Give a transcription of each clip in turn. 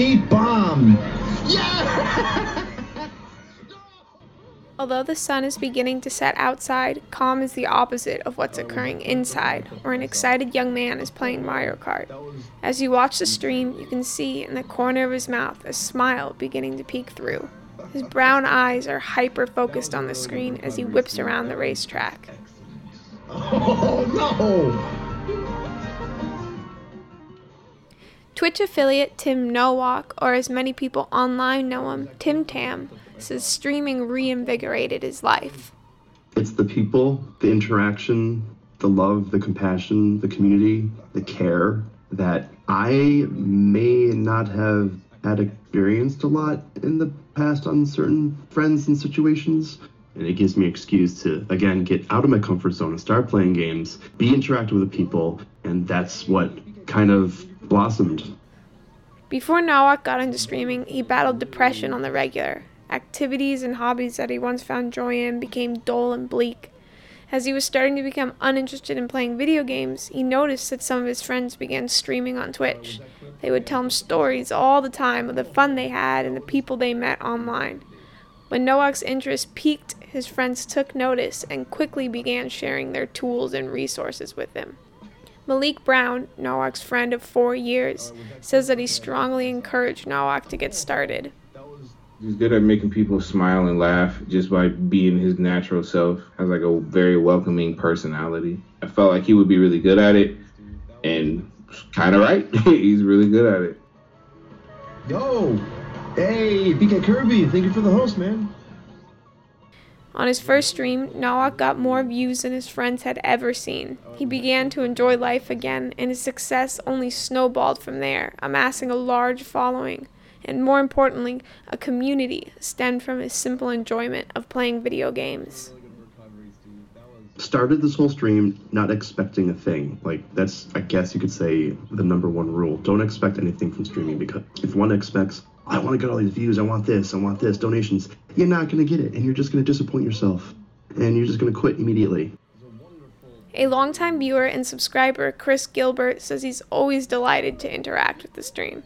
Eat bomb! Although the sun is beginning to set outside, calm is the opposite of what's occurring inside, where an excited young man is playing Mario Kart. As you watch the stream, you can see in the corner of his mouth a smile beginning to peek through. His brown eyes are hyper focused on the screen as he whips around the racetrack. Oh no! Twitch affiliate Tim Nowak, or as many people online know him, Tim Tam, says streaming reinvigorated his life. It's the people, the interaction, the love, the compassion, the community, the care that I may not have had experienced a lot in the past on certain friends and situations. And it gives me excuse to again get out of my comfort zone and start playing games, be interactive with the people, and that's what kind of blossomed. Before Nowak got into streaming, he battled depression on the regular. Activities and hobbies that he once found joy in became dull and bleak. As he was starting to become uninterested in playing video games, he noticed that some of his friends began streaming on Twitch. They would tell him stories all the time of the fun they had and the people they met online. When Nowak's interest piqued, his friends took notice and quickly began sharing their tools and resources with him. Malik Brown, Nowak's friend of four years, says that he strongly encouraged Nowak to get started. He's good at making people smile and laugh just by being his natural self. Has like a very welcoming personality. I felt like he would be really good at it, and kind of right. He's really good at it. Yo! Hey, BK Kirby, thank you for the host, man. On his first stream, Nowak got more views than his friends had ever seen. He began to enjoy life again, and his success only snowballed from there, amassing a large following and more importantly, a community stemmed from his simple enjoyment of playing video games. Started this whole stream not expecting a thing. Like, that's, I guess you could say, the number one rule. Don't expect anything from streaming because if one expects, I want to get all these views, I want this, I want this, donations, you're not going to get it and you're just going to disappoint yourself and you're just going to quit immediately. A longtime viewer and subscriber, Chris Gilbert, says he's always delighted to interact with the stream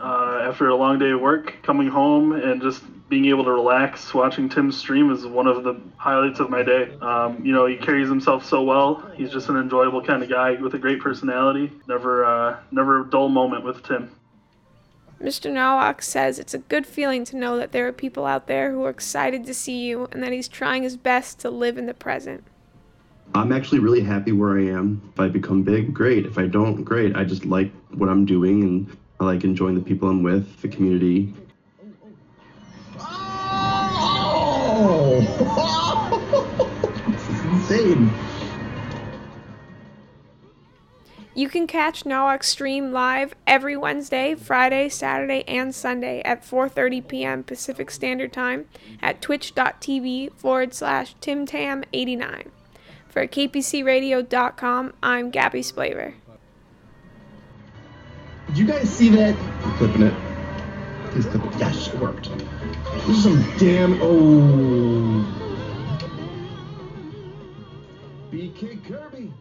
uh, after a long day of work, coming home and just being able to relax watching Tim's stream is one of the highlights of my day. Um, you know, he carries himself so well. He's just an enjoyable kind of guy with a great personality. Never, uh, never a dull moment with Tim. Mr. Nowak says it's a good feeling to know that there are people out there who are excited to see you and that he's trying his best to live in the present. I'm actually really happy where I am. If I become big, great. If I don't, great. I just like what I'm doing and I like enjoying the people I'm with, the community. Oh! this is insane. You can catch Nowak's stream live every Wednesday, Friday, Saturday, and Sunday at 4.30 p.m. Pacific Standard Time at twitch.tv forward slash timtam89. For kpcradio.com, I'm Gabby Splaver. Did you guys see that? I'm clipping it. Please clip it. Yes, it worked. This is some damn. Oh. BK Kirby.